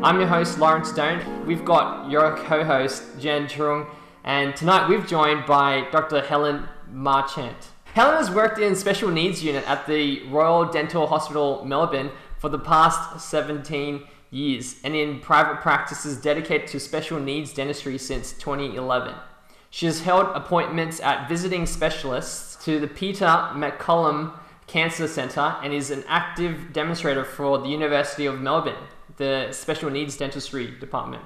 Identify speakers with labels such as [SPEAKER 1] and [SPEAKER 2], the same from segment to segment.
[SPEAKER 1] I'm your host, Lawrence Stone. We've got your co host, Jen Trung, and tonight we've joined by Dr. Helen Marchant. Helen has worked in special needs unit at the Royal Dental Hospital, Melbourne, for the past 17 years and in private practices dedicated to special needs dentistry since 2011. She has held appointments at visiting specialists to the Peter MacCallum Cancer Centre and is an active demonstrator for the University of Melbourne the Special Needs Dentistry Department.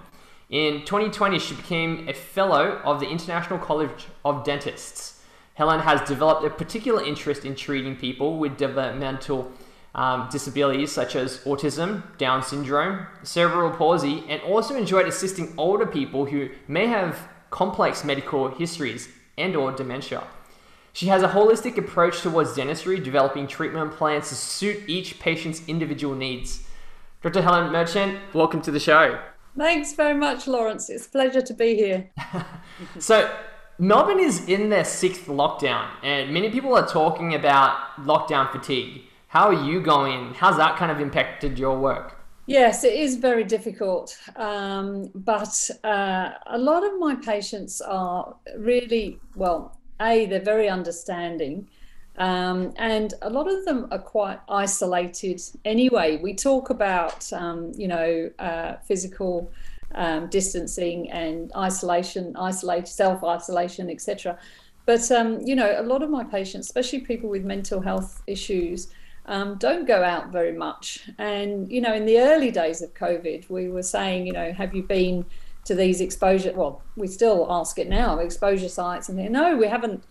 [SPEAKER 1] In 2020, she became a fellow of the International College of Dentists. Helen has developed a particular interest in treating people with developmental um, disabilities such as autism, Down syndrome, cerebral palsy, and also enjoyed assisting older people who may have complex medical histories and or dementia. She has a holistic approach towards dentistry, developing treatment plans to suit each patient's individual needs. Dr. Helen Merchant, welcome to the show.
[SPEAKER 2] Thanks very much, Lawrence. It's a pleasure to be here.
[SPEAKER 1] so, Melbourne is in their sixth lockdown, and many people are talking about lockdown fatigue. How are you going? How's that kind of impacted your work?
[SPEAKER 2] Yes, it is very difficult. Um, but uh, a lot of my patients are really, well, A, they're very understanding. Um, and a lot of them are quite isolated anyway. We talk about, um, you know, uh, physical um, distancing and isolation, isolate, self isolation, etc. But um, you know, a lot of my patients, especially people with mental health issues, um, don't go out very much. And you know, in the early days of COVID, we were saying, you know, have you been to these exposure? Well, we still ask it now, exposure sites, and they no, we haven't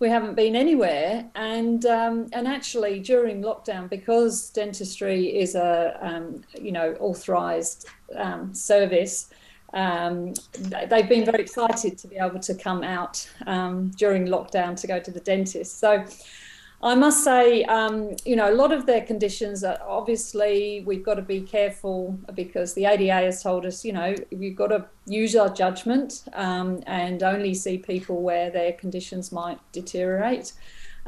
[SPEAKER 2] we haven't been anywhere. And um, and actually during lockdown, because dentistry is a um, you know authorised um, service, um, they've been very excited to be able to come out um, during lockdown to go to the dentist. So I must say, um, you know, a lot of their conditions are obviously we've got to be careful because the ADA has told us, you know, we've got to use our judgment um, and only see people where their conditions might deteriorate.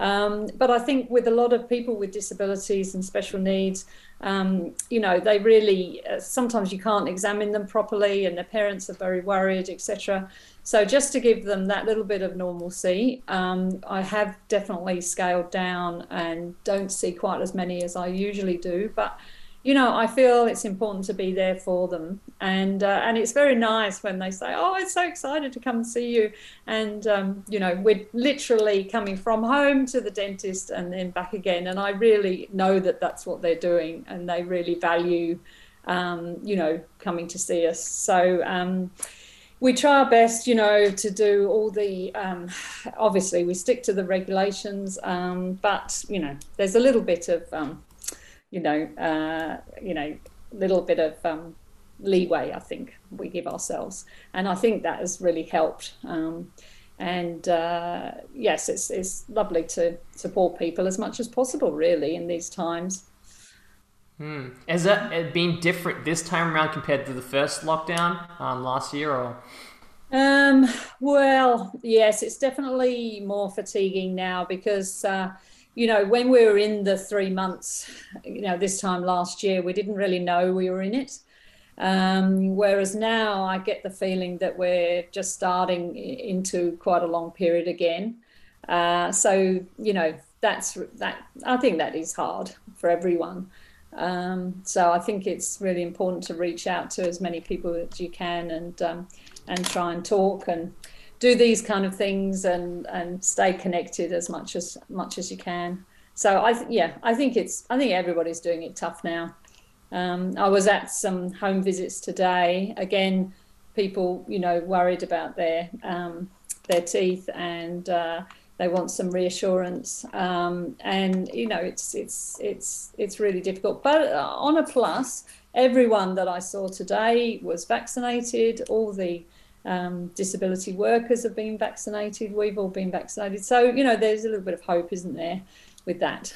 [SPEAKER 2] Um, but I think with a lot of people with disabilities and special needs, um, you know, they really uh, sometimes you can't examine them properly, and their parents are very worried, etc. So just to give them that little bit of normalcy, um, I have definitely scaled down and don't see quite as many as I usually do. But you know, I feel it's important to be there for them, and uh, and it's very nice when they say, "Oh, I'm so excited to come and see you," and um, you know, we're literally coming from home to the dentist and then back again, and I really know that that's what they're doing, and they really value, um, you know, coming to see us. So. We try our best, you know, to do all the. Um, obviously, we stick to the regulations, um, but you know, there's a little bit of, um, you know, uh, you know, little bit of um, leeway. I think we give ourselves, and I think that has really helped. Um, and uh, yes, it's it's lovely to support people as much as possible, really, in these times.
[SPEAKER 1] Hmm. Has that been different this time around compared to the first lockdown um, last year, or?
[SPEAKER 2] Um, well, yes, it's definitely more fatiguing now because, uh, you know, when we were in the three months, you know, this time last year, we didn't really know we were in it. Um, whereas now I get the feeling that we're just starting into quite a long period again. Uh, so, you know, that's that. I think that is hard for everyone. Um, so I think it's really important to reach out to as many people as you can and um, and try and talk and do these kind of things and and stay connected as much as much as you can. So I th- yeah I think it's I think everybody's doing it tough now. Um, I was at some home visits today. Again, people you know worried about their um, their teeth and uh, they want some reassurance, um, and you know it's it's it's it's really difficult. But uh, on a plus, everyone that I saw today was vaccinated. All the um, disability workers have been vaccinated. We've all been vaccinated. So you know, there's a little bit of hope, isn't there, with that?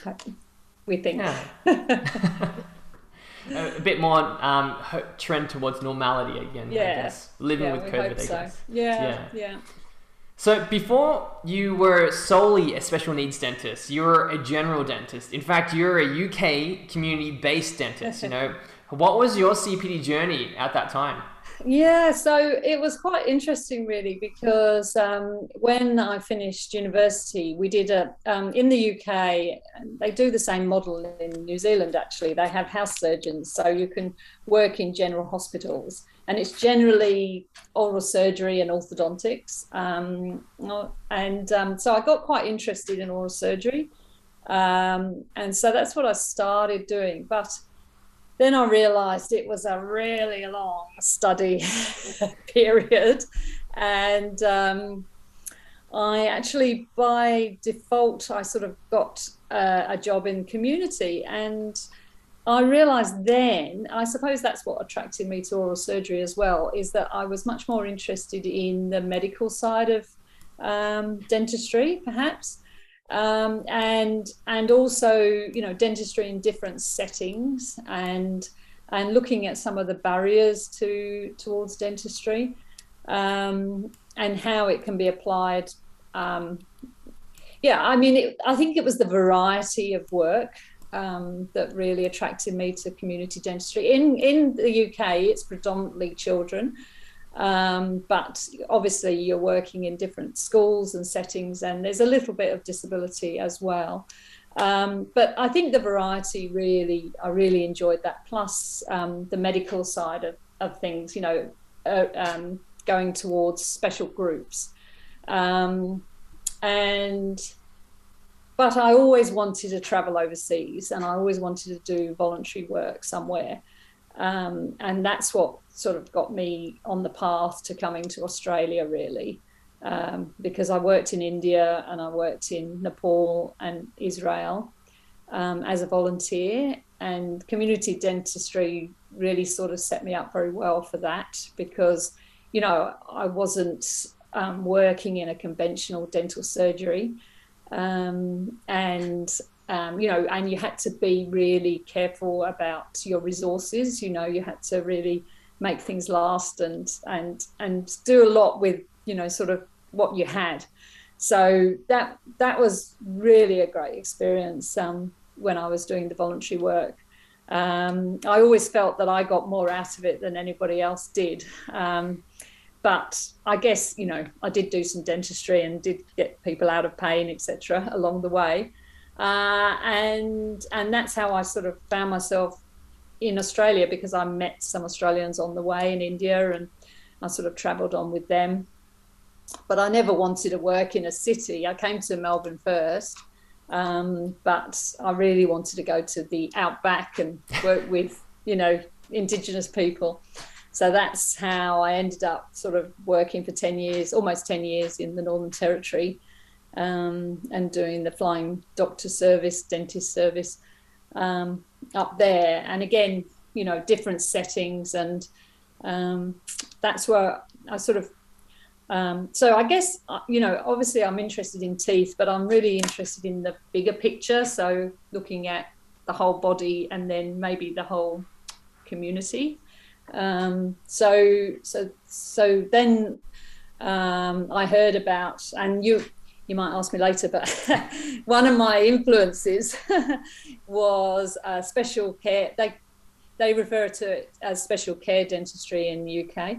[SPEAKER 2] We think.
[SPEAKER 1] Yeah. a bit more um, trend towards normality again. Yeah. I guess living
[SPEAKER 2] yeah,
[SPEAKER 1] with COVID.
[SPEAKER 2] So. Yeah, yeah. Yeah.
[SPEAKER 1] So before you were solely a special needs dentist, you were a general dentist. In fact, you're a UK community-based dentist. You know, what was your CPD journey at that time?
[SPEAKER 2] Yeah, so it was quite interesting, really, because um, when I finished university, we did a um, in the UK. They do the same model in New Zealand. Actually, they have house surgeons, so you can work in general hospitals, and it's generally oral surgery and orthodontics. Um, and um, so I got quite interested in oral surgery, um, and so that's what I started doing, but then I realized it was a really long study period. And um, I actually, by default, I sort of got uh, a job in community. And I realized then, I suppose that's what attracted me to oral surgery as well, is that I was much more interested in the medical side of um, dentistry, perhaps um, and and also you know dentistry in different settings and and looking at some of the barriers to towards dentistry um, and how it can be applied. Um, yeah, I mean, it, I think it was the variety of work um, that really attracted me to community dentistry. In in the UK, it's predominantly children, um, but obviously, you're working in different schools and settings, and there's a little bit of disability as well. Um, but I think the variety really, I really enjoyed that. Plus um, the medical side of, of things, you know, uh, um, going towards special groups. Um, and, but I always wanted to travel overseas and I always wanted to do voluntary work somewhere. Um, and that's what sort of got me on the path to coming to Australia, really, um, because I worked in India and I worked in Nepal and Israel um, as a volunteer. And community dentistry really sort of set me up very well for that because, you know, I wasn't um, working in a conventional dental surgery. Um, and um, you know, and you had to be really careful about your resources. You know, you had to really make things last and and and do a lot with you know sort of what you had. So that that was really a great experience um, when I was doing the voluntary work. Um, I always felt that I got more out of it than anybody else did. Um, but I guess you know I did do some dentistry and did get people out of pain, etc. along the way. Uh, and and that's how I sort of found myself in Australia because I met some Australians on the way in India and I sort of travelled on with them. But I never wanted to work in a city. I came to Melbourne first, um, but I really wanted to go to the outback and work with you know Indigenous people. So that's how I ended up sort of working for 10 years, almost 10 years in the Northern Territory um, and doing the flying doctor service, dentist service um, up there. And again, you know, different settings, and um, that's where I sort of. Um, so I guess uh, you know, obviously, I'm interested in teeth, but I'm really interested in the bigger picture. So looking at the whole body and then maybe the whole community. Um, so so so then um, I heard about, and you you might ask me later, but one of my influences was special care. They they refer to it as special care dentistry in the UK.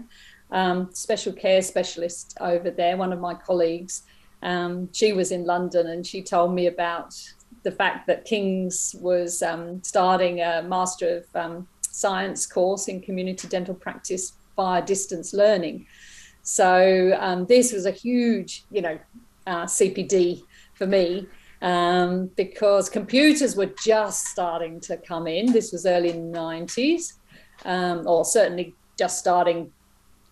[SPEAKER 2] Um, special care specialist over there, one of my colleagues, um, she was in London and she told me about the fact that King's was um, starting a Master of um, Science course in community dental practice via distance learning. So um, this was a huge, you know, uh, CPD for me um, because computers were just starting to come in. This was early 90s, um, or certainly just starting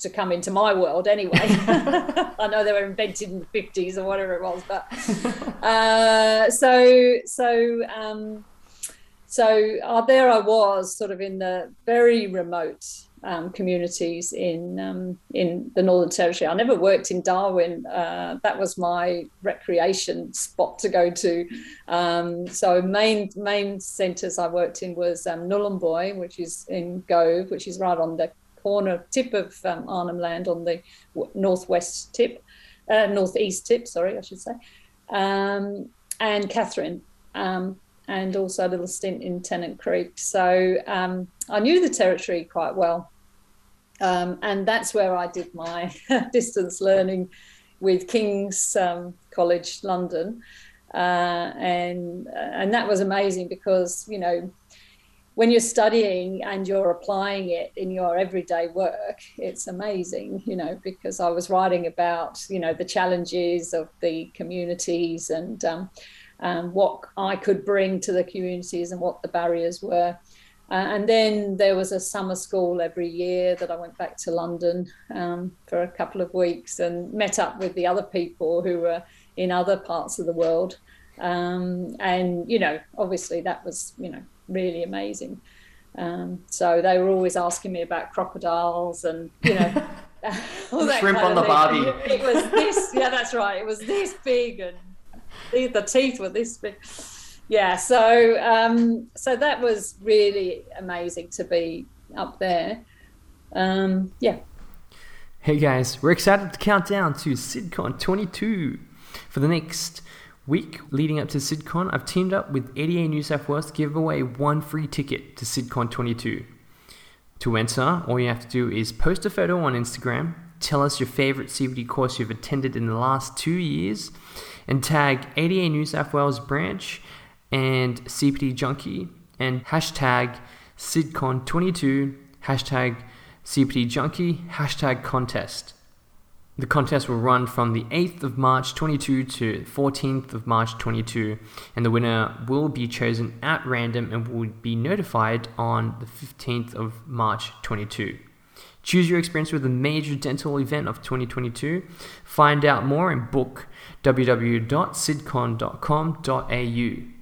[SPEAKER 2] to come into my world anyway. I know they were invented in the fifties or whatever it was, but uh, so so um, so uh, there I was, sort of in the very remote um, communities in um, in the Northern Territory. I never worked in Darwin. Uh, that was my recreation spot to go to. Um, so main main centres I worked in was um, Nhulunbuy, which is in Gove, which is right on the corner tip of um, Arnhem Land on the northwest tip, uh, northeast tip. Sorry, I should say, um, and Katherine. Um, and also a little stint in Tennant Creek. So um, I knew the territory quite well. Um, and that's where I did my distance learning with King's um, College London. Uh, and uh, and that was amazing because you know when you're studying and you're applying it in your everyday work it's amazing you know because i was writing about you know the challenges of the communities and um, um, what i could bring to the communities and what the barriers were uh, and then there was a summer school every year that I went back to London um, for a couple of weeks and met up with the other people who were in other parts of the world. Um, and, you know, obviously that was, you know, really amazing. Um, so they were always asking me about crocodiles and, you know,
[SPEAKER 1] all that shrimp on the barbie.
[SPEAKER 2] It was this, yeah, that's right. It was this big and the teeth were this big yeah, so um, so that was really amazing to be up there. Um, yeah.
[SPEAKER 1] Hey guys, we're excited to count down to SydCon 22 for the next week leading up to SydCon. I've teamed up with ADA New South Wales to give away one free ticket to SydCon 22. To enter, all you have to do is post a photo on Instagram, tell us your favorite CPD course you've attended in the last two years, and tag ADA New South Wales branch and CPD Junkie and hashtag SydCon22, hashtag CPD Junkie, hashtag contest. The contest will run from the 8th of March 22 to 14th of March 22, and the winner will be chosen at random and will be notified on the 15th of March 22. Choose your experience with a major dental event of 2022. Find out more and book www.sydcon.com.au.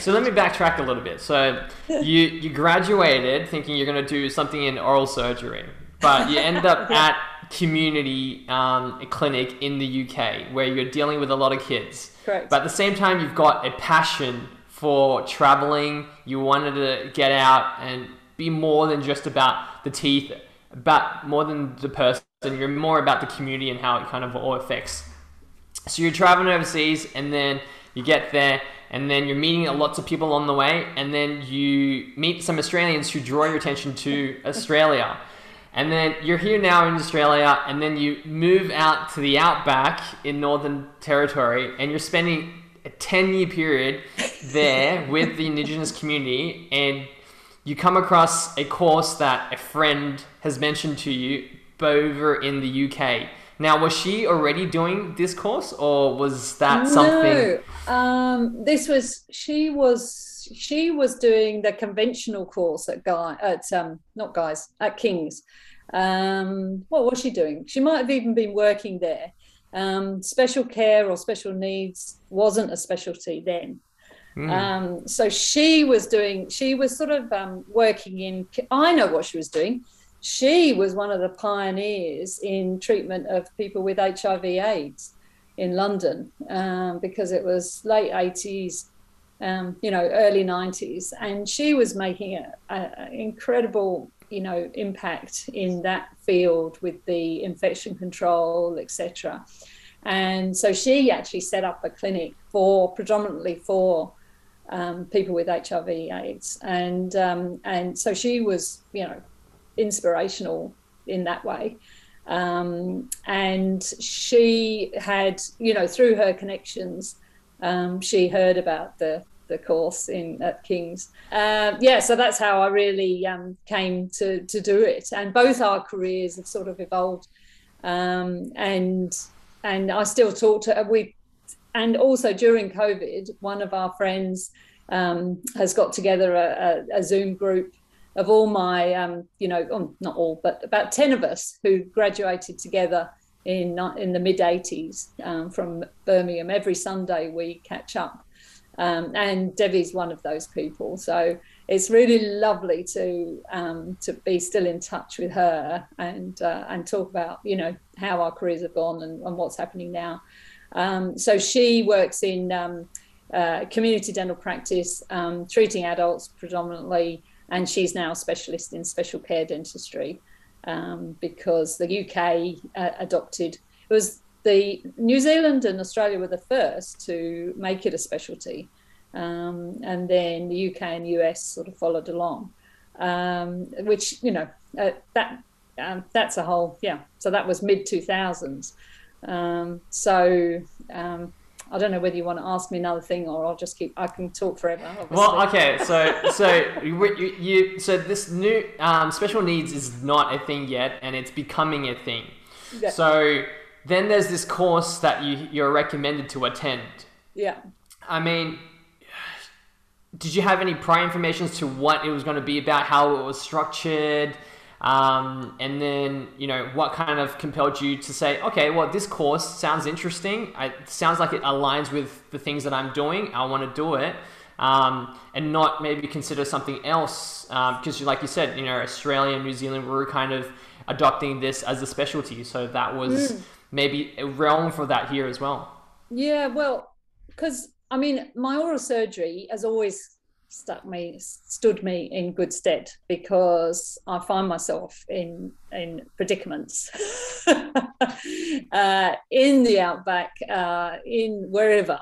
[SPEAKER 1] So let me backtrack a little bit. So you you graduated thinking you're going to do something in oral surgery, but you end up at community um, clinic in the UK where you're dealing with a lot of kids.
[SPEAKER 2] Correct.
[SPEAKER 1] But at the same time, you've got a passion for traveling. You wanted to get out and be more than just about the teeth, but more than the person. You're more about the community and how it kind of all affects. So you're traveling overseas, and then you get there and then you're meeting lots of people on the way, and then you meet some Australians who draw your attention to Australia. And then you're here now in Australia, and then you move out to the outback in Northern Territory, and you're spending a 10 year period there with the Indigenous community, and you come across a course that a friend has mentioned to you over in the UK. Now, was she already doing this course, or was that something?
[SPEAKER 2] No, um, this was she was she was doing the conventional course at Guy at um, not Guys at Kings. Um, what was she doing? She might have even been working there. Um, special care or special needs wasn't a specialty then. Mm. Um, so she was doing, she was sort of um, working in, I know what she was doing she was one of the pioneers in treatment of people with HIV AIDS in London um, because it was late 80s, um, you know, early 90s. And she was making an incredible, you know, impact in that field with the infection control, etc. And so she actually set up a clinic for predominantly for um, people with HIV/AIDS, and um, and so she was, you know, inspirational in that way. Um, and she had, you know, through her connections, um, she heard about the the course in at King's. Uh, yeah, so that's how I really um, came to to do it. And both our careers have sort of evolved, um, and and I still talk to we, and also during COVID, one of our friends um, has got together a, a, a Zoom group of all my, um, you know, oh, not all, but about 10 of us who graduated together in, in the mid 80s um, from Birmingham. Every Sunday we catch up. Um, and Debbie's one of those people. So it's really lovely to um, to be still in touch with her and uh, and talk about you know how our careers have gone and, and what's happening now. Um, so she works in um, uh, community dental practice, um, treating adults predominantly, and she's now a specialist in special care dentistry um, because the UK uh, adopted it was the New Zealand and Australia were the first to make it a specialty, um, and then the UK and US sort of followed along, um, which you know uh, that um, that's a whole yeah. So that was mid two thousands. Um, so um, I don't know whether you want to ask me another thing or I'll just keep. I can talk forever. Obviously.
[SPEAKER 1] Well, okay. So, so you, you, so this new um, special needs is not a thing yet, and it's becoming a thing. Yeah. So then there's this course that you you're recommended to attend.
[SPEAKER 2] Yeah.
[SPEAKER 1] I mean, did you have any prior information as to what it was going to be about, how it was structured? Um, and then, you know, what kind of compelled you to say, okay, well, this course sounds interesting. It sounds like it aligns with the things that I'm doing. I want to do it. Um, and not maybe consider something else. Because, um, like you said, you know, Australia and New Zealand were kind of adopting this as a specialty. So that was mm. maybe a realm for that here as well.
[SPEAKER 2] Yeah, well, because I mean, my oral surgery has always stuck me stood me in good stead because I find myself in in predicaments uh, in the outback, uh, in wherever,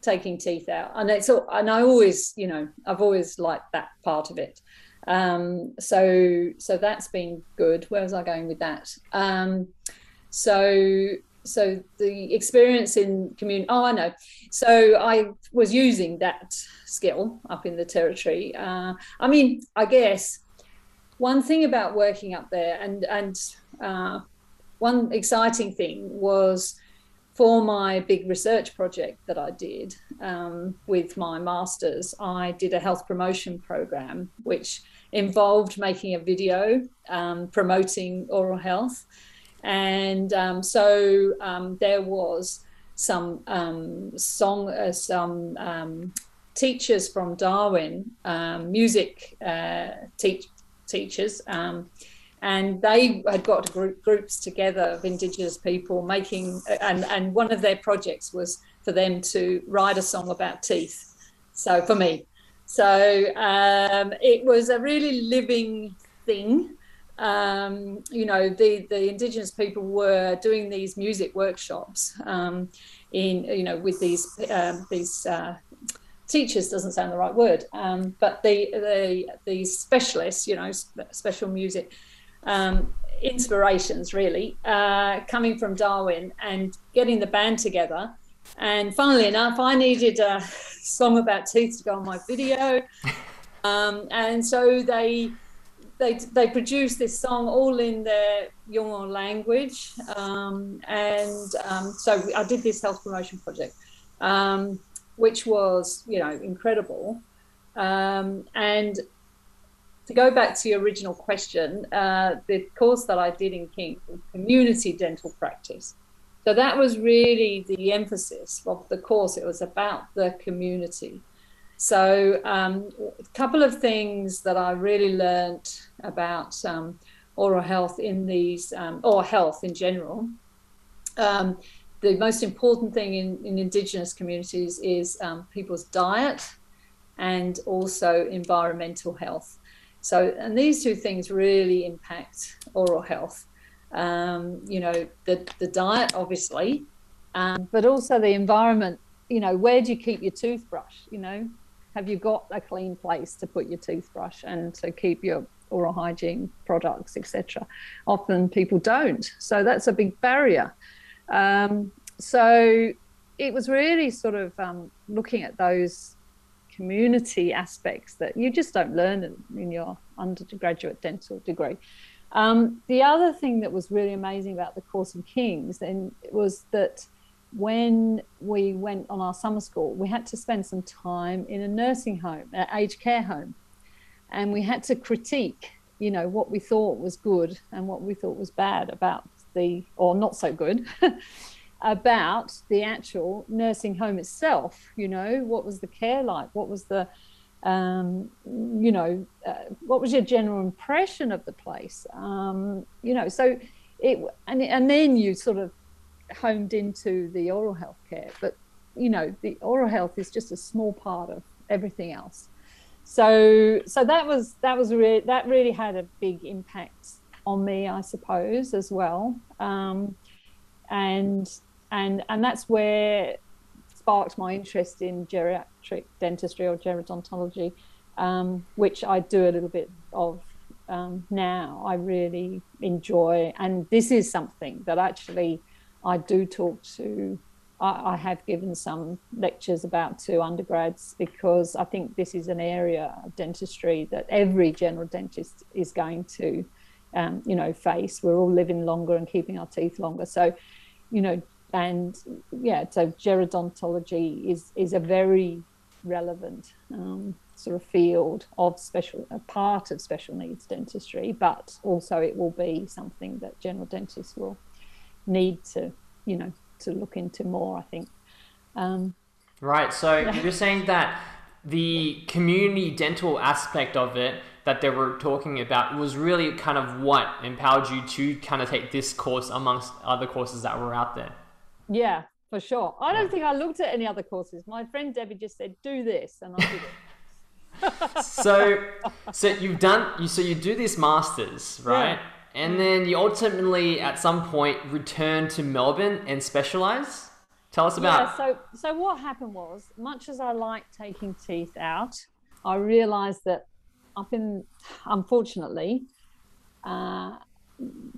[SPEAKER 2] taking teeth out, and it's all, and I always you know I've always liked that part of it. Um, so so that's been good. Where was I going with that? Um, so so the experience in community oh i know. So i was using that skill up in the territory. Uh, i mean i guess one thing about working up there and and uh, one exciting thing was for my big research project that i did um, with my masters i did a health promotion program which involved making a video um, promoting oral health and um, so um, there was some um, song, uh, some um, teachers from Darwin, um, music uh, teach, teachers, um, and they had got group, groups together of Indigenous people making, and, and one of their projects was for them to write a song about teeth. So for me, so it was a really living thing um, you know, the, the indigenous people were doing these music workshops um, in, you know, with these, um, these uh, teachers doesn't sound the right word, um, but the, the, the specialists, you know, special music um, inspirations really, uh, coming from Darwin and getting the band together. And funnily enough, I needed a song about teeth to go on my video. Um, and so they they they produced this song all in their Yolngu language, um, and um, so I did this health promotion project, um, which was you know incredible. Um, and to go back to your original question, uh, the course that I did in King, community dental practice. So that was really the emphasis of the course. It was about the community. So, um, a couple of things that I really learnt about um, oral health in these, um, or health in general. Um, the most important thing in, in Indigenous communities is um, people's diet and also environmental health. So, and these two things really impact oral health. Um, you know, the, the diet, obviously, but also the environment. You know, where do you keep your toothbrush? You know, have you got a clean place to put your toothbrush and to keep your oral hygiene products, etc.? Often people don't. So that's a big barrier. Um, so it was really sort of um, looking at those community aspects that you just don't learn in, in your undergraduate dental degree. Um, the other thing that was really amazing about the course in Kings then was that when we went on our summer school, we had to spend some time in a nursing home, an aged care home. and we had to critique, you know, what we thought was good and what we thought was bad about the, or not so good, about the actual nursing home itself. You know, what was the care like? What was the, um, you know, uh, what was your general impression of the place? Um, you know, so it, and, and then you sort of homed into the oral health care, but you know, the oral health is just a small part of everything else. So, so that was that was really that really had a big impact on me, I suppose, as well. Um, and and and that's where sparked my interest in geriatric dentistry or gerodontology, um, which I do a little bit of um, now. I really enjoy, and this is something that actually I do talk to I, I have given some lectures about to undergrads because I think this is an area of dentistry that every general dentist is going to, um, you know, face. We're all living longer and keeping our teeth longer. So, you know, and yeah, so gerodontology is is a very relevant um, sort of field of special, a part of special needs dentistry, but also it will be something that general dentists will need to, you know, to look into more. I think. Um,
[SPEAKER 1] right. So yeah. you're saying that the community dental aspect of it that they were talking about was really kind of what empowered you to kind of take this course amongst other courses that were out there.
[SPEAKER 2] Yeah, for sure. I don't think I looked at any other courses. My friend Debbie just said, "Do this," and I did
[SPEAKER 1] it. so, so you've done you so you do this masters, right? Yeah. And then you ultimately, at some point, return to Melbourne and specialize. Tell us about.
[SPEAKER 2] Yeah. So, so what happened was, much as I like taking teeth out, I realised that up in, unfortunately, uh,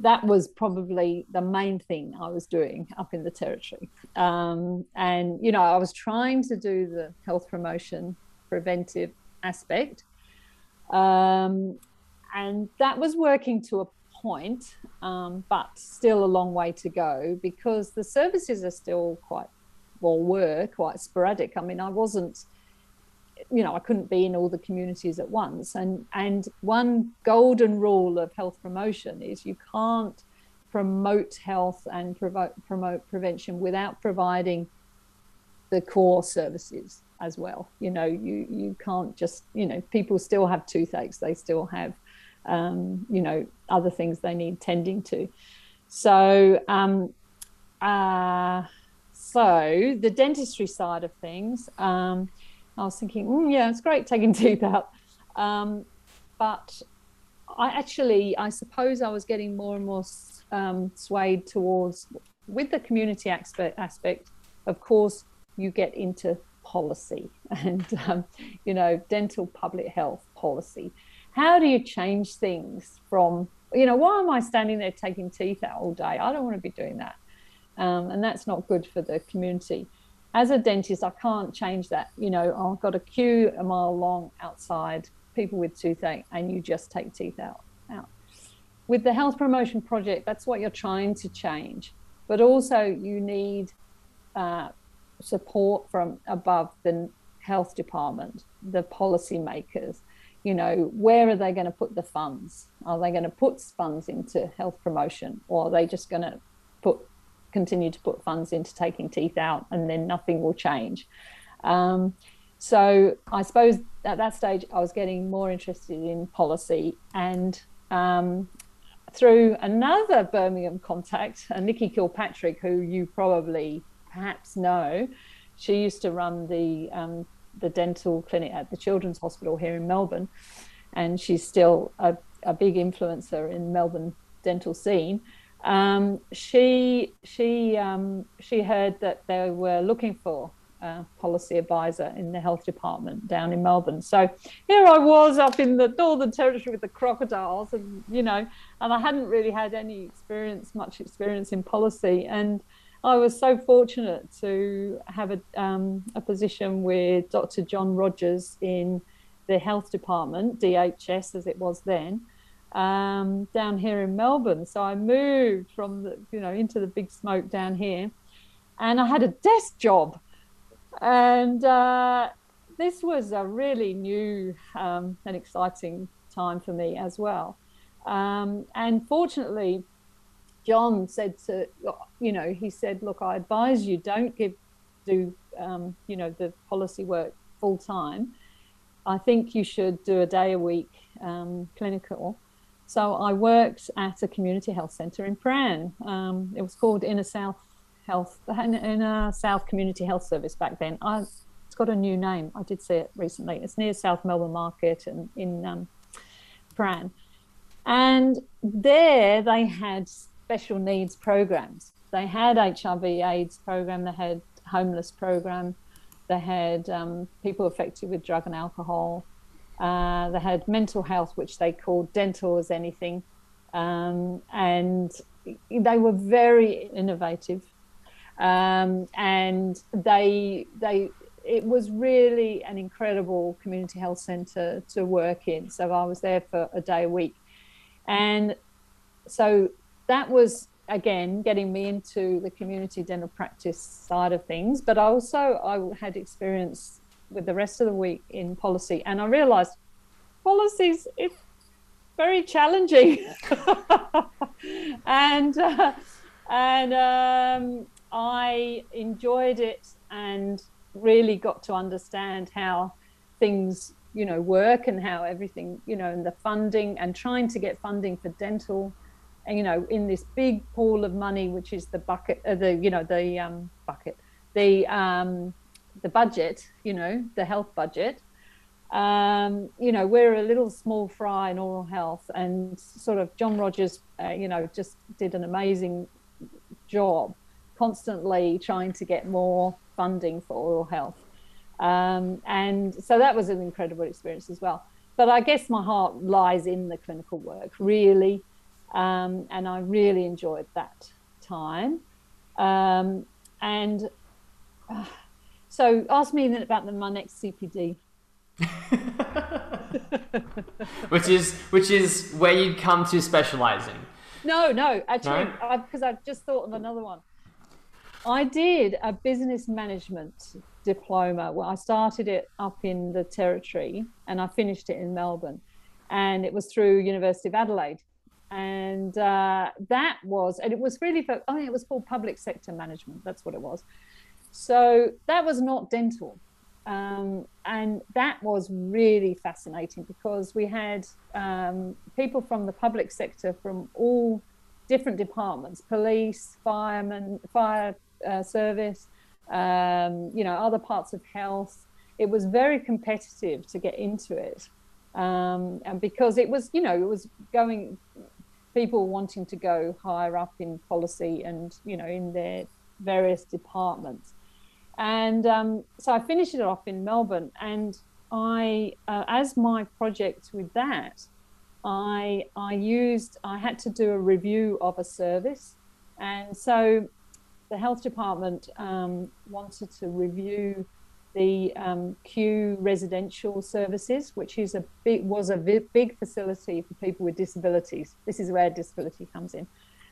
[SPEAKER 2] that was probably the main thing I was doing up in the territory. Um, and, you know, I was trying to do the health promotion preventive aspect. Um, and that was working to a point, um, but still a long way to go because the services are still quite, well, were quite sporadic. I mean, I wasn't, you know, I couldn't be in all the communities at once. And and one golden rule of health promotion is you can't promote health and promote promote prevention without providing the core services as well. You know, you you can't just, you know, people still have toothaches, they still have um, you know, other things they need tending to. So, um, uh, so the dentistry side of things, um, I was thinking, mm, yeah, it's great taking teeth out, um, but I actually, I suppose, I was getting more and more um, swayed towards with the community aspect. Aspect, of course, you get into policy and um, you know dental public health policy how do you change things from you know why am i standing there taking teeth out all day? I don't want to be doing that. Um, and that's not good for the community. As a dentist i can't change that. You know i've got a queue a mile long outside people with toothache and you just take teeth out out. With the health promotion project that's what you're trying to change. But also you need uh, support from above the health department the policymakers you know, where are they going to put the funds? Are they going to put funds into health promotion or are they just going to put continue to put funds into taking teeth out and then nothing will change? Um, so I suppose at that stage I was getting more interested in policy and um, through another Birmingham contact, uh, Nikki Kilpatrick, who you probably perhaps know, she used to run the um, the dental clinic at the Children's Hospital here in Melbourne, and she's still a, a big influencer in Melbourne dental scene. Um, she she um, she heard that they were looking for a policy advisor in the health department down in Melbourne. So here I was up in the Northern Territory with the crocodiles, and you know, and I hadn't really had any experience, much experience in policy, and I was so fortunate to have a, um, a position with Dr. John Rogers in the health department, DHS as it was then, um, down here in Melbourne. So I moved from the, you know, into the big smoke down here, and I had a desk job, and uh, this was a really new um, and exciting time for me as well. Um, and fortunately, John said to, you know, he said, look, I advise you don't give, do, um, you know, the policy work full time. I think you should do a day a week um, clinical. So I worked at a community health centre in Prahran. Um, it was called Inner South Health, Inner South Community Health Service back then. I, it's got a new name. I did see it recently. It's near South Melbourne Market and in um, Prahran. And there they had special needs programs. They had HIV/AIDS program. They had homeless program. They had um, people affected with drug and alcohol. Uh, they had mental health, which they called dental as anything, um, and they were very innovative. Um, and they they it was really an incredible community health centre to work in. So I was there for a day a week, and so that was again getting me into the community dental practice side of things but also i had experience with the rest of the week in policy and i realized policies it's very challenging. And uh, and um, i enjoyed it and really got to understand how things you know work and how everything you know and the funding and trying to get funding for dental you know, in this big pool of money, which is the bucket, uh, the you know, the um, bucket, the um, the budget, you know, the health budget. Um, you know, we're a little small fry in oral health, and sort of John Rogers, uh, you know, just did an amazing job, constantly trying to get more funding for oral health, um, and so that was an incredible experience as well. But I guess my heart lies in the clinical work, really um, and I really enjoyed that time. Um, and uh, so, ask me then about the, my next CPD.
[SPEAKER 1] which is which is where you'd come to specializing.
[SPEAKER 2] No, no, actually, because no? I've just thought of another one. I did a business management diploma. Well, I started it up in the territory and I finished it in Melbourne, and it was through University of Adelaide and uh, that was and it was really for mean it was called public sector management. That's what it was. So that was not dental. Um, and that was really fascinating because we had um, people from the public sector from all different departments police firemen fire uh, service um, you know other parts of health. It was very competitive to get into it. Um, and because it was you know it was going people wanting to go higher up in policy and you know in their various departments. And um, so i finished it off in melbourne and i uh, as my project with that i i used i had to do a review of a service. And so the health department um, wanted to review the um, Kew Residential Services, which is a big, was a big facility for people with disabilities. This is where disability comes in.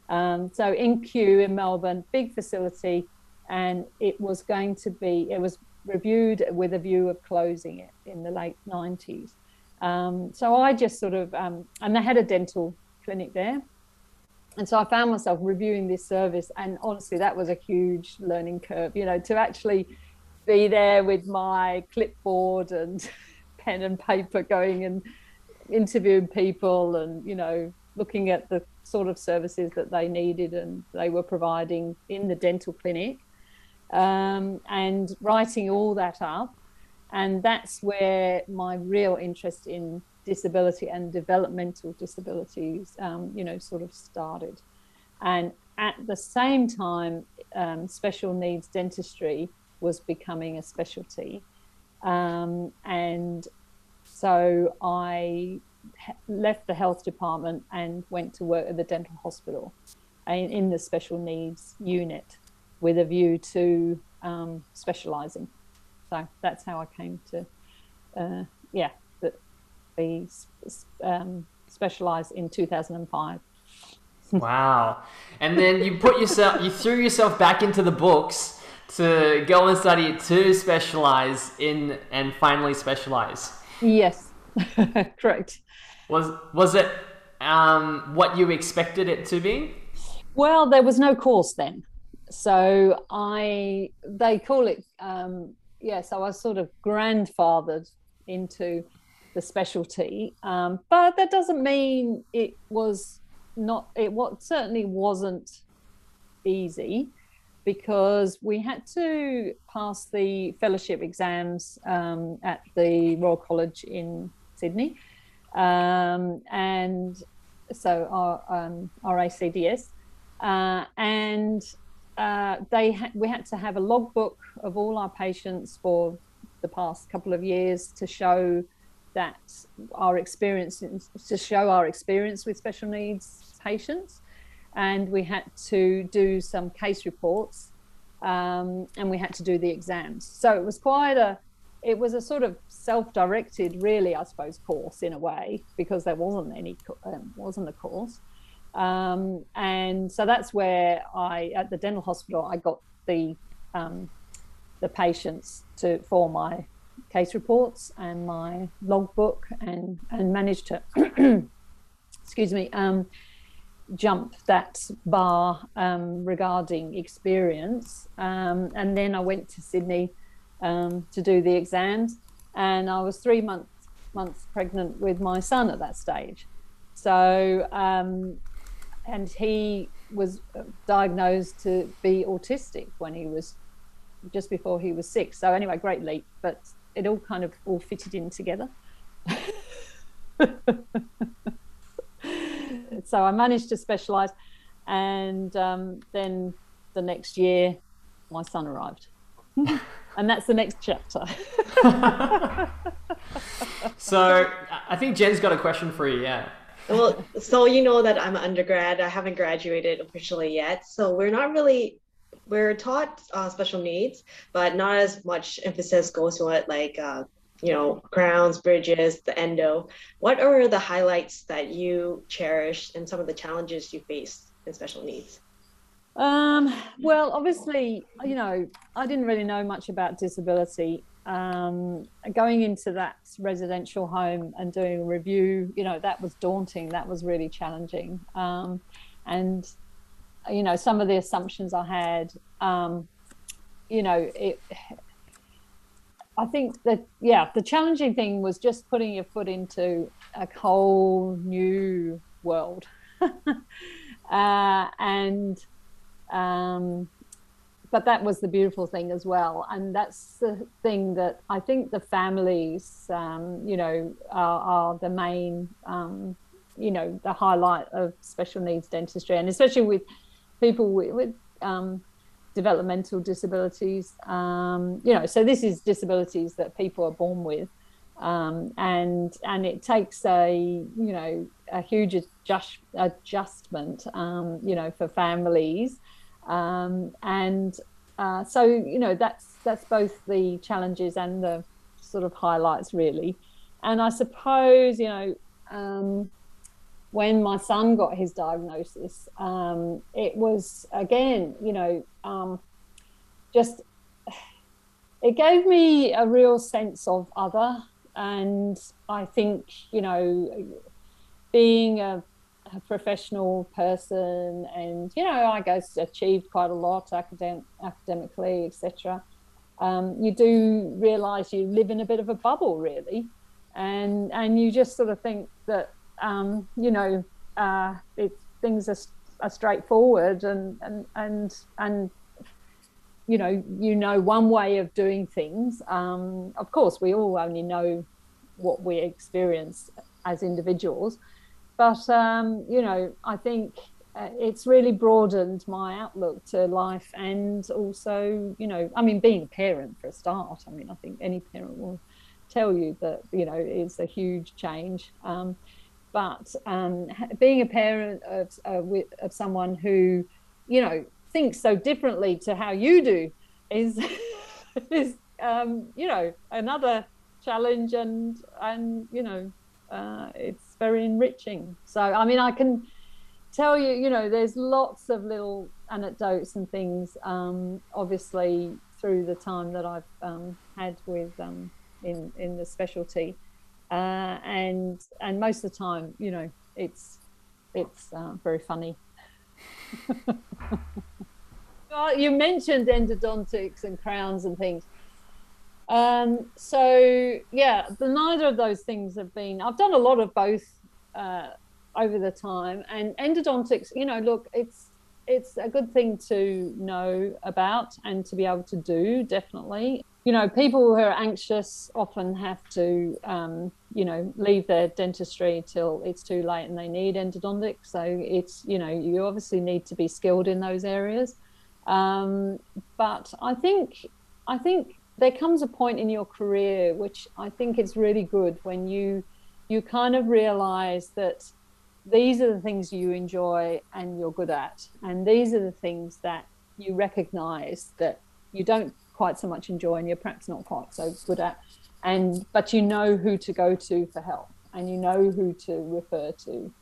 [SPEAKER 2] Um, so in Kew in Melbourne, big facility, and it was going to be, it was reviewed with a view of closing it in the late 90s. Um, so I just sort of, um, and they had a dental clinic there. And so I found myself reviewing this service, and honestly, that was a huge learning curve, you know, to actually be there with my clipboard and pen and paper going and interviewing people and you know looking at the sort of services that they needed and they were providing in the dental clinic. Um, and writing all that up. And that's where my real interest in disability and developmental disabilities um, you know sort of started. And at the same time um, special needs dentistry was becoming a specialty. Um, and so I left the health department and went to work at the dental hospital in, in the special needs unit with a view to um, specializing. So that's how I came to, uh, yeah, be um, specialized in 2005.
[SPEAKER 1] wow. And then you put yourself, you threw yourself back into the books to go and study to specialize in and finally specialize.
[SPEAKER 2] Yes, correct.
[SPEAKER 1] Was was it um, what you expected it to be?
[SPEAKER 2] Well, there was no course then, so I they call it um, yeah. So I was sort of grandfathered into the specialty, um, but that doesn't mean it was not. It what certainly wasn't easy because we had to pass the fellowship exams um, at the Royal College in Sydney. Um, and so our, um, ACDS. Uh, and uh, they ha- we had to have a logbook of all our patients for the past couple of years to show that our experience to show our experience with special needs patients and we had to do some case reports um, and we had to do the exams. So it was quite a, it was a sort of self-directed, really, I suppose, course in a way because there wasn't any, um, wasn't a course. Um, and so that's where I, at the dental hospital, I got the um, the patients to for my case reports and my logbook and and managed to, excuse me, um, jump that bar um, regarding experience. Um, and then I went to Sydney um, to do the exams, and I was three months months pregnant with my son at that stage. So, um, and he was diagnosed to be autistic when he was just before he was six. So anyway, great leap, but it all kind of all fitted in together. so I managed to specialize. And um, then the next year, my son arrived. and that's the next chapter.
[SPEAKER 1] so I think Jen's got a question for you. Yeah.
[SPEAKER 3] Well, so you know that I'm an undergrad. I haven't graduated officially yet. So we're not really we're taught uh, special needs, but not as much emphasis goes to it like uh, you know, crowns, bridges, the endo. What are the highlights that you cherish and some of the challenges you face in special needs?
[SPEAKER 2] Um, well, obviously, you know, I didn't really know much about disability. Um, going into that residential home and doing a review, you know, that was daunting. That was really challenging. Um, and, you know, some of the assumptions I had, um, you know, it, I think that yeah, the challenging thing was just putting your foot into a whole new world, uh, and um, but that was the beautiful thing as well, and that's the thing that I think the families, um, you know, are, are the main, um, you know, the highlight of special needs dentistry, and especially with people with, with um, developmental disabilities. Um, you know, so this is disabilities that people are born with, um, and and it takes a you know a huge adjust, adjustment, um, you know, for families, um, and uh, so you know that's that's both the challenges and the sort of highlights really, and I suppose you know um, when my son got his diagnosis, um, it was again, you know, um, just it gave me a real sense of other. And I think, you know, being a, a professional person and, you know, I guess achieved quite a lot academic, academically, etc. Um, you do realize you live in a bit of a bubble, really. And, and you just sort of think that um, you know, uh, it, things are, are straightforward and, and, and, and, you know, you know one way of doing things. Um, of course, we all only know what we experience as individuals, but um, you know, I think uh, it's really broadened my outlook to life, and also, you know, I mean, being a parent for a start. I mean, I think any parent will tell you that you know it's a huge change. Um, but um, being a parent of, uh, of someone who, you know, thinks so differently to how you do is, is um, you know, another challenge and, and you know, uh, it's very enriching. So, I mean, I can tell you, you know, there's lots of little anecdotes and things, um, obviously through the time that I've um, had with um, in in the specialty, uh, and and most of the time, you know, it's it's uh, very funny. well, you mentioned endodontics and crowns and things. Um, so yeah, the, neither of those things have been. I've done a lot of both uh, over the time, and endodontics. You know, look, it's it's a good thing to know about and to be able to do. Definitely, you know, people who are anxious often have to, um, you know, leave their dentistry till it's too late and they need endodontics. So it's, you know, you obviously need to be skilled in those areas. Um, but I think, I think there comes a point in your career which I think is really good when you, you kind of realize that these are the things you enjoy and you're good at, and these are the things that you recognize that you don't quite so much enjoy and you're perhaps not quite so good at. And but you know who to go to for help and you know who to refer to.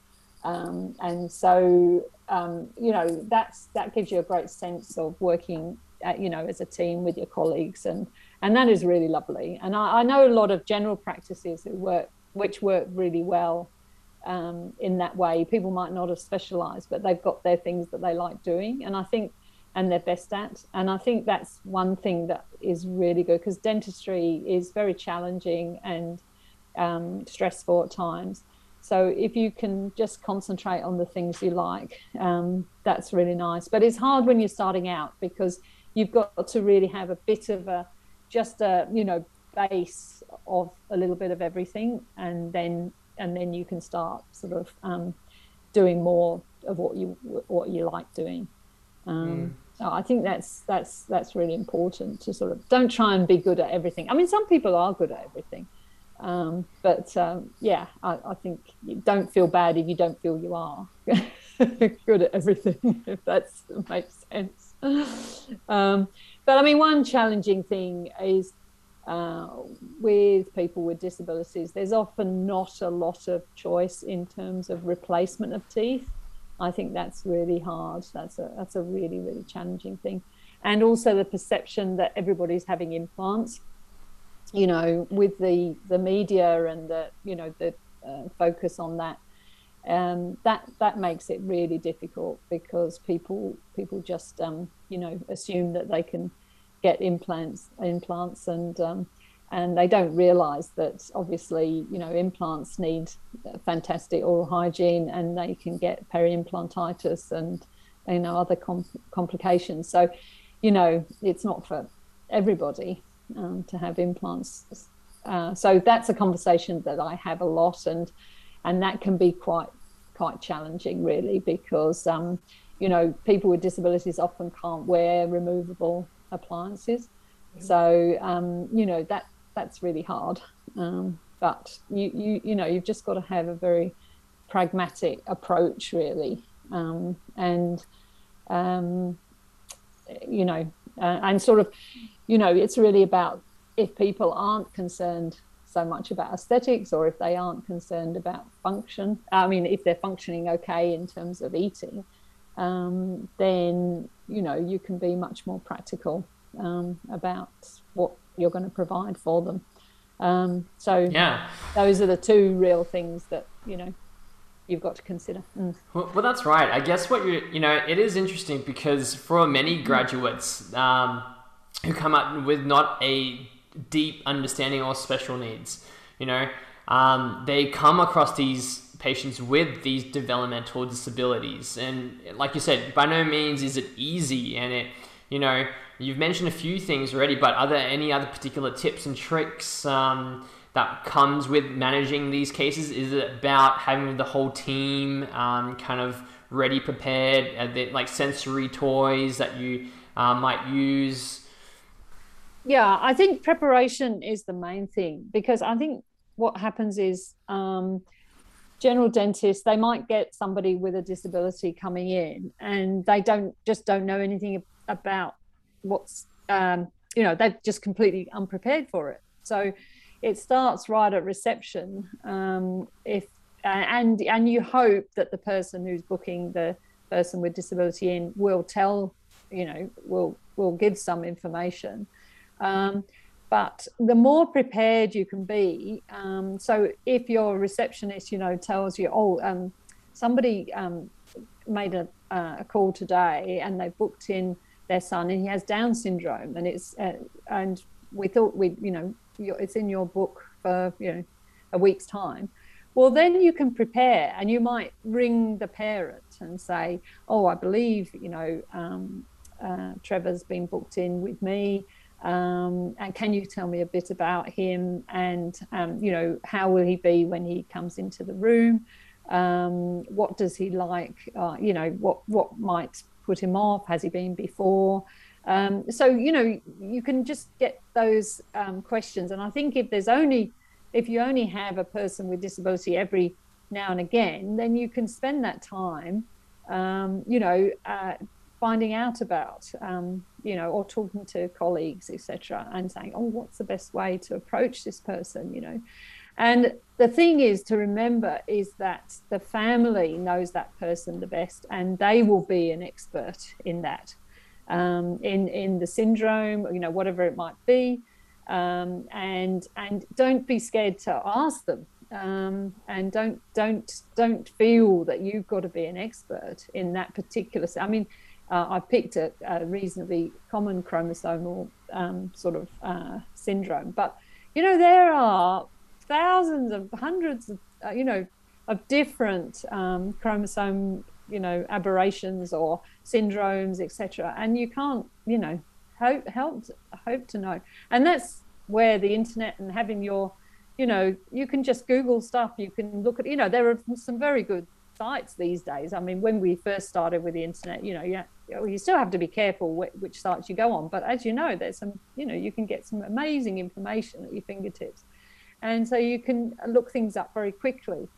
[SPEAKER 2] Um, and so um, you know that's that gives you a great sense of working at, you know as a team with your colleagues and and that is really lovely. And I, I know a lot of general practices who work which work really well um, in that way. People might not have specialized but they've got their things that they like doing. And i think and they're best at. And I think that's one thing that is really good because dentistry is very challenging and um, stressful at times. So if you can just concentrate on the things you like, um, that's really nice. But it's hard when you're starting out because you've got to really have a bit of a just a you know base of a little bit of everything, and then and then you can start sort of um, doing more of what you what you like doing. Um, mm. So I think that's that's that's really important to sort of don't try and be good at everything. I mean, some people are good at everything, um, but um, yeah, I, I, think you don't feel bad if you don't feel you are good at everything. If that makes sense. Um, but I mean, one challenging thing is uh, with people with disabilities, there's often not a lot of choice in terms of replacement of teeth. I think that's really hard. That's a that's a really really challenging thing, and also the perception that everybody's having implants. You know, with the the media and the you know the uh, focus on that, um, that that makes it really difficult because people people just um, you know assume that they can get implants implants and um, and they don't realize that obviously you know implants need fantastic oral hygiene and they can get peri-implantitis and you know other com- complications. So you know it's not for everybody um, to have implants. Uh, so that's a conversation that i have a lot and and that can be quite quite challenging really because um, you know people with disabilities often can't wear removable appliances. So um, you know that that's really hard. Um, but you, you, you know, you've just got to have a very pragmatic approach, really, um, and um, you know, uh, and sort of, you know, it's really about if people aren't concerned so much about aesthetics or if they aren't concerned about function. I mean, if they're functioning okay in terms of eating, um, then you know you can be much more practical um, about what you're going to provide for them. Um, so
[SPEAKER 1] yeah,
[SPEAKER 2] those are the two real things that you know you've got to consider.
[SPEAKER 1] Mm. Well, well, that's right. I guess what you you know it is interesting because for many graduates um, who come up with not a deep understanding or special needs, you know, um, they come across these patients with these developmental disabilities, and like you said, by no means is it easy, and it you know You've mentioned a few things already, but are there any other particular tips and tricks um, that comes with managing these cases? Is it about having the whole team um, kind of ready, prepared, uh, the, like sensory toys that you uh, might use?
[SPEAKER 2] Yeah, I think preparation is the main thing because I think what happens is um, general dentists they might get somebody with a disability coming in and they don't just don't know anything about what's um, you know they're just completely unprepared for it so it starts right at reception um, if and and you hope that the person who's booking the person with disability in will tell, you know, will will give some information. Um, but the more prepared you can be, um, so if your receptionist, you know, tells you, oh, um, somebody um, made a, uh, a, call today and they booked in their son and he has Down syndrome and it's uh, and we thought we, you know, it's in your book for you know a week's time. Well, then you can prepare and you might ring the parent and say, oh, I believe, you know, um, uh, Trevor's been booked in with me um, and can you tell me a bit about him and, um, you know, how will he be when he comes into the room? Um, what does he like? Uh, you know, what, what might put him off? Has he been before? Um, so, you know, you can just get those um, questions. And I think if there's only, if you only have a person with disability every now and again, then you can spend that time, um, you know, uh, finding out about, um, you know, or talking to colleagues, etc., and saying, oh, what's the best way to approach this person, you know. And the thing is to remember is that the family knows that person the best and they will be an expert in that, um, in, in the syndrome, you know, whatever it might be. Um, and and don't be scared to ask them um, and don't don't don't feel that you've got to be an expert in that particular i mean uh, I picked a, a, reasonably common chromosomal um, sort of uh, syndrome. But, you know, there are thousands of hundreds of, uh, you know, of different um, chromosome, you know, aberrations or syndromes, etc. And you can't, you know, hope, help, hope to know. And that's where the internet and having your, you know, you can just Google stuff. You can look at, you know, there are some very good sites these days. I mean, when we first started with the internet, you know, yeah, you still have to be careful wh- which sites you go on. But as you know, there's some, you know, you can get some amazing information at your fingertips, and so you can look things up very quickly.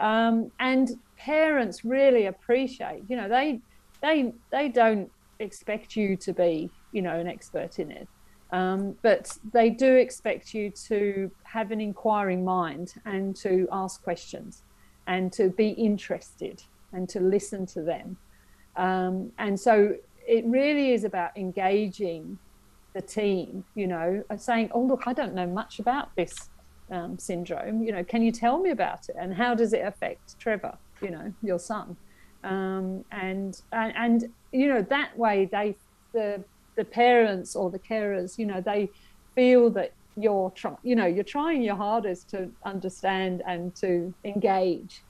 [SPEAKER 2] Um, and parents really appreciate, you know, they they they don't expect you to be, you know, an expert in it. Um, but they do expect you to have an inquiring mind and to ask questions and to be interested and to listen to them um, and so it really is about engaging the team, you know, saying, oh, look, I don't know much about this um, syndrome. You know, can you tell me about it? And how does it affect Trevor, you know, your son? Um, and, and, and, you know, that way they, the, the parents or the carers, you know, they feel that you're trying, you know, you're trying your hardest to understand and to engage.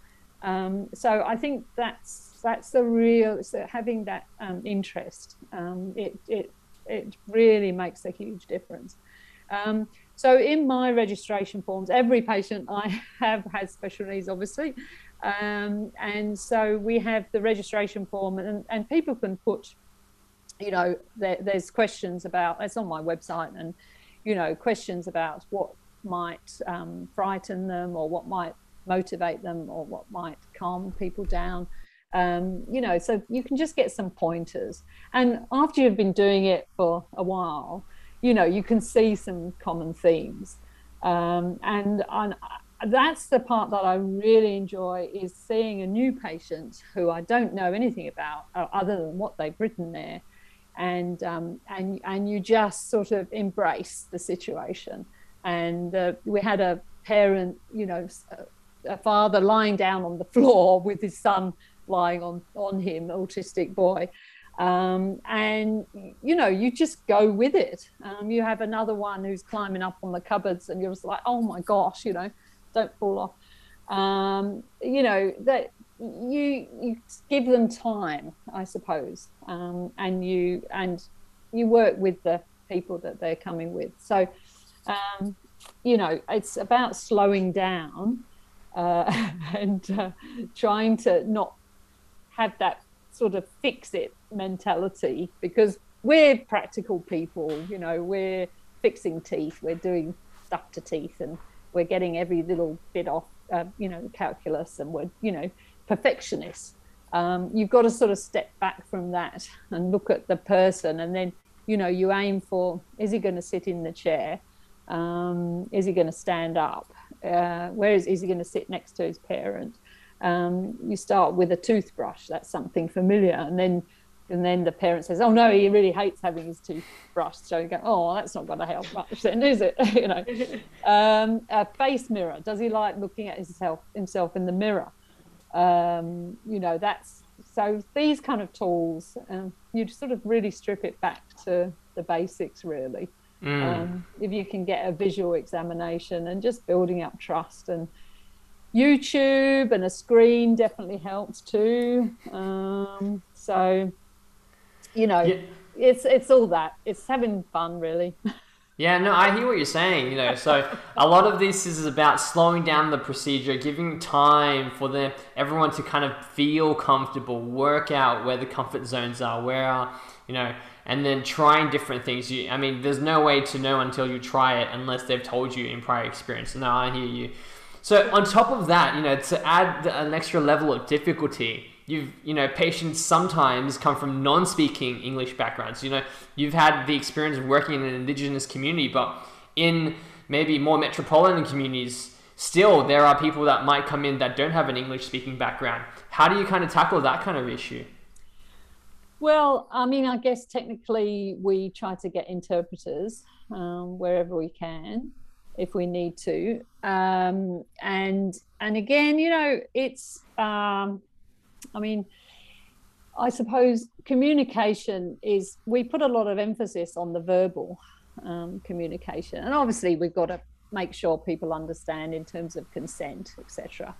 [SPEAKER 2] Um, so I think that's that's the real so having that um, interest um, it, it it really makes a huge difference um, so in my registration forms every patient i have has special needs obviously um, and so we have the registration form and, and people can put you know there, there's questions about it's on my website and you know questions about what might um, frighten them or what might motivate them or what might calm people down um, you know, so you can just get some pointers. And after you've been doing it for a while, you know, you can see some common themes. Um, and, and that's the part that I really enjoy is seeing a new patient who I don't know anything about uh, other than what they've written there. And, um, and, and you just sort of embrace the situation. And uh, we had a parent, you know, a father lying down on the floor with his son lying on on him, autistic boy. Um, and you know, you just go with it. Um, you have another one who's climbing up on the cupboards, and you're just like, oh my gosh, you know, don't fall off. Um, you know that you you give them time, I suppose, um, and you and you work with the people that they're coming with. So, um, you know, it's about slowing down uh, and uh, trying to not have that sort of fix it mentality because we're practical people, you know, we're fixing teeth, we're doing stuff to teeth and we're getting every little bit off, uh, you know, calculus and we're, you know, perfectionists. Um, you've got to sort of step back from that and look at the person and then, you know, you aim for is he going to sit in the chair? Um, is he going to stand up? Uh, where is, is he going to sit next to his parent? um, you start with a toothbrush. That's something familiar, and then and then the parent says, "Oh no, he really hates having his teeth brushed." So you go, "Oh, that's not going to help much, then, is it?" you know, um, a face mirror. Does he like looking at himself himself in the mirror? Um, you know, that's so these kind of tools. Um, you sort of really strip it back to the basics, really. Mm. if you can get a visual examination and just building up trust and YouTube and a screen definitely helps too. Um, so, you know, yeah. it's it's all that. It's having fun, really.
[SPEAKER 1] Yeah, no, I hear what you're saying. You know, so a lot of this is about slowing down the procedure, giving time for the everyone to kind of feel comfortable, work out where the comfort zones are, where are you know, and then trying different things. You, I mean, there's no way to know until you try it, unless they've told you in prior experience. No, I hear you. So on top of that, you know, to add an extra level of difficulty, you've you know patients sometimes come from non-speaking English backgrounds. You know, you've had the experience of working in an indigenous community, but in maybe more metropolitan communities, still there are people that might come in that don't have an English-speaking background. How do you kind of tackle that kind of issue?
[SPEAKER 2] Well, I mean, I guess technically we try to get interpreters um, wherever we can if we need to. Um, and and again, you know, it's um, I mean, I suppose communication is we put a lot of emphasis on the verbal um, communication, and obviously we've got to make sure people understand in terms of consent, etc.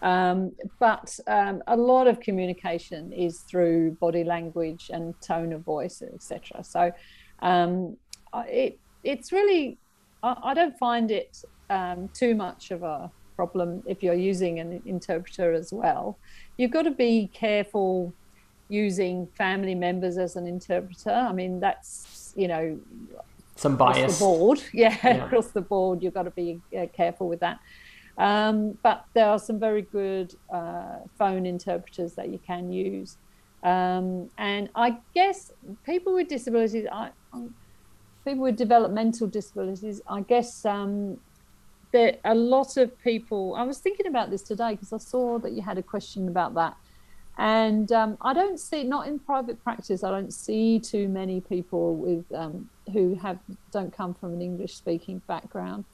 [SPEAKER 2] Um, but um, a lot of communication is through body language and tone of voice, etc. So um, it it's really I, I don't find it um, too much of a problem if you're using an interpreter as well. You've got to be careful using family members as an interpreter. I mean, that's, you know,
[SPEAKER 1] some bias.
[SPEAKER 2] Across the board. Yeah, yeah, across the board, you've got to be uh, careful with that. Um, but there are some very good uh, phone interpreters that you can use. Um, and I guess people with disabilities, I, people with developmental disabilities, I guess um, that a lot of people. I was thinking about this today because I saw that you had a question about that, and um, I don't see not in private practice. I don't see too many people with um, who have don't come from an English speaking background.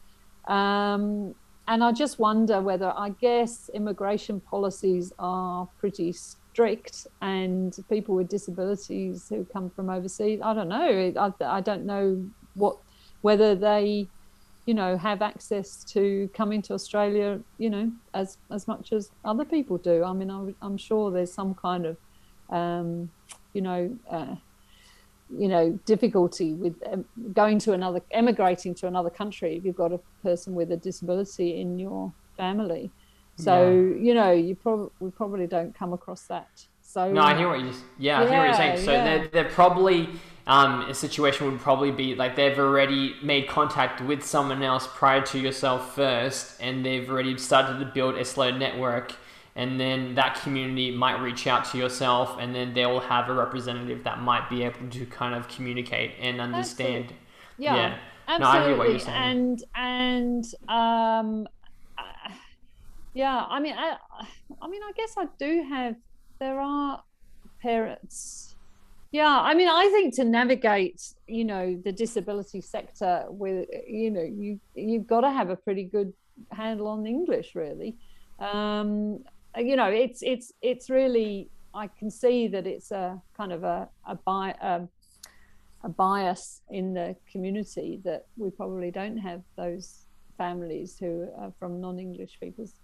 [SPEAKER 2] Um, and I just wonder whether I guess immigration policies are pretty strict and people with disabilities who come from overseas i don't know i, I don't know what whether they you know have access to coming to australia you know as as much as other people do i mean i'm, I'm sure there's some kind of um, you know uh, you know difficulty with um, going to another emigrating to another country if you've got a person with a disability in your family so yeah. you know, you probably we probably don't come across that. So
[SPEAKER 1] no, I hear what you yeah, I hear what you're saying. So yeah. they're they're probably um, a situation would probably be like they've already made contact with someone else prior to yourself first, and they've already started to build a slow network. And then that community might reach out to yourself, and then they'll have a representative that might be able to kind of communicate and understand.
[SPEAKER 2] Absolutely. Yeah, yeah. absolutely. No, and and um, yeah i mean i i mean i guess i do have there are parents yeah i mean i think to navigate you know the disability sector with you know you you've got to have a pretty good handle on english really. Um you know it's it's it's really i can see that it's a kind of a a, bi- a, a bias in the community that we probably don't have those families who are from non-english speakers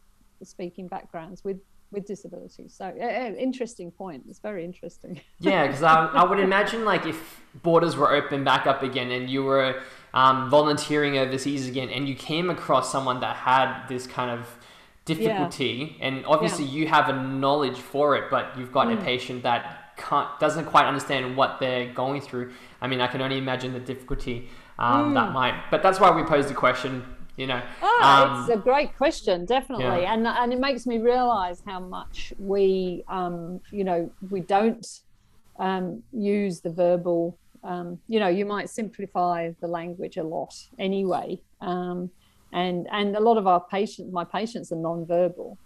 [SPEAKER 2] speaking backgrounds with with disabilities. So, uh, interesting point. It's very interesting.
[SPEAKER 1] yeah, because I, I would imagine like if borders were open back up again and you were um, volunteering overseas again and you came across someone that had this kind of difficulty yeah. and obviously yeah. you have a knowledge for it, but you've got mm. a patient that can't, doesn't quite understand what they're going through. I mean, I can only imagine the difficulty um, mm. that might. But that's why we posed the question you know
[SPEAKER 2] oh, um, it's a great question definitely yeah. and and it makes me realize how much we um you know we don't um use the verbal um you know you might simplify the language a lot anyway um and and a lot of our patients my patients are non-verbal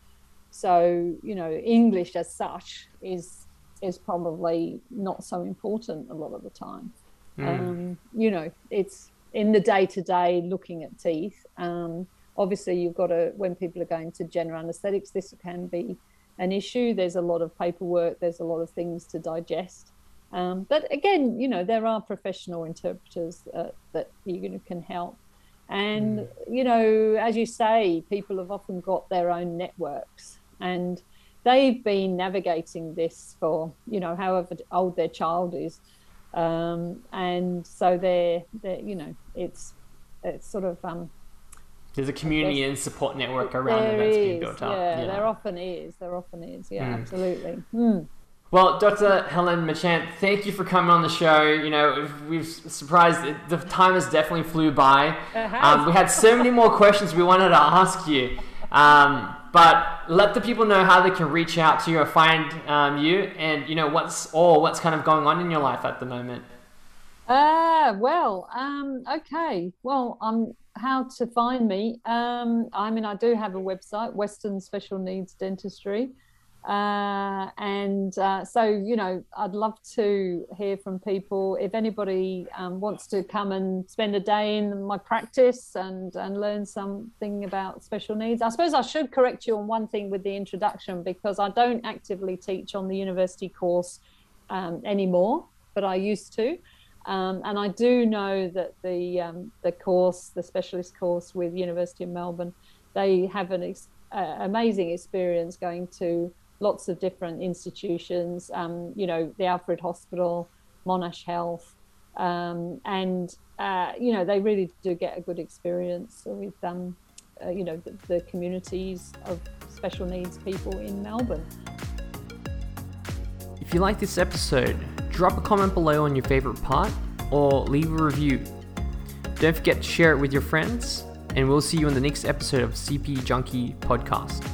[SPEAKER 2] So you know, English as such is is probably not so important a lot of the time. Mm. Um, you know, it's in the day to day looking at teeth. Um, obviously, you've got to when people are going to general anaesthetics, this can be an issue. There's a lot of paperwork. There's a lot of things to digest. Um, but again, you know, there are professional interpreters uh, that you can help. And, mm. you know, as you say, people have often got their own networks and they've been navigating this for, you know, however old their child is. Um, and so they're, they're, you know, it's, it's sort of, um,
[SPEAKER 1] there's a community and support network around it that's being built up.
[SPEAKER 2] Yeah, yeah, there often is. There often is. Yeah, mm. absolutely. Mm.
[SPEAKER 1] Well, Dr. Helen Machant, thank you for coming on the show. You know, we've surprised the time has definitely flew by. Um, we had so many more questions we wanted to ask you, um, but let the people know how they can reach out to you or find um, you, and you know what's or what's kind of going on in your life at the moment.
[SPEAKER 2] Uh, well, um, okay. Well, I'm how to find me. Um, I mean, I do have a website, Western Special Needs Dentistry. Uh, and uh, so, you know, I'd love to hear from people. If anybody um, wants to come and spend a day in my practice and, and learn something about special needs, I suppose I should correct you on one thing with the introduction because I don't actively teach on the university course um, anymore, but I used to. Um, and I do know that the um, the course, the specialist course with University of Melbourne, they have an ex- uh, amazing experience going to lots of different institutions, um, you know, the Alfred Hospital, Monash Health, um, and, uh, you know, they really do get a good experience with, um, uh, you know, the, the communities of special needs people in Melbourne.
[SPEAKER 1] If you like this episode, drop a comment below on your favorite part or leave a review. Don't forget to share it with your friends, and we'll see you in the next episode of CP Junkie Podcast.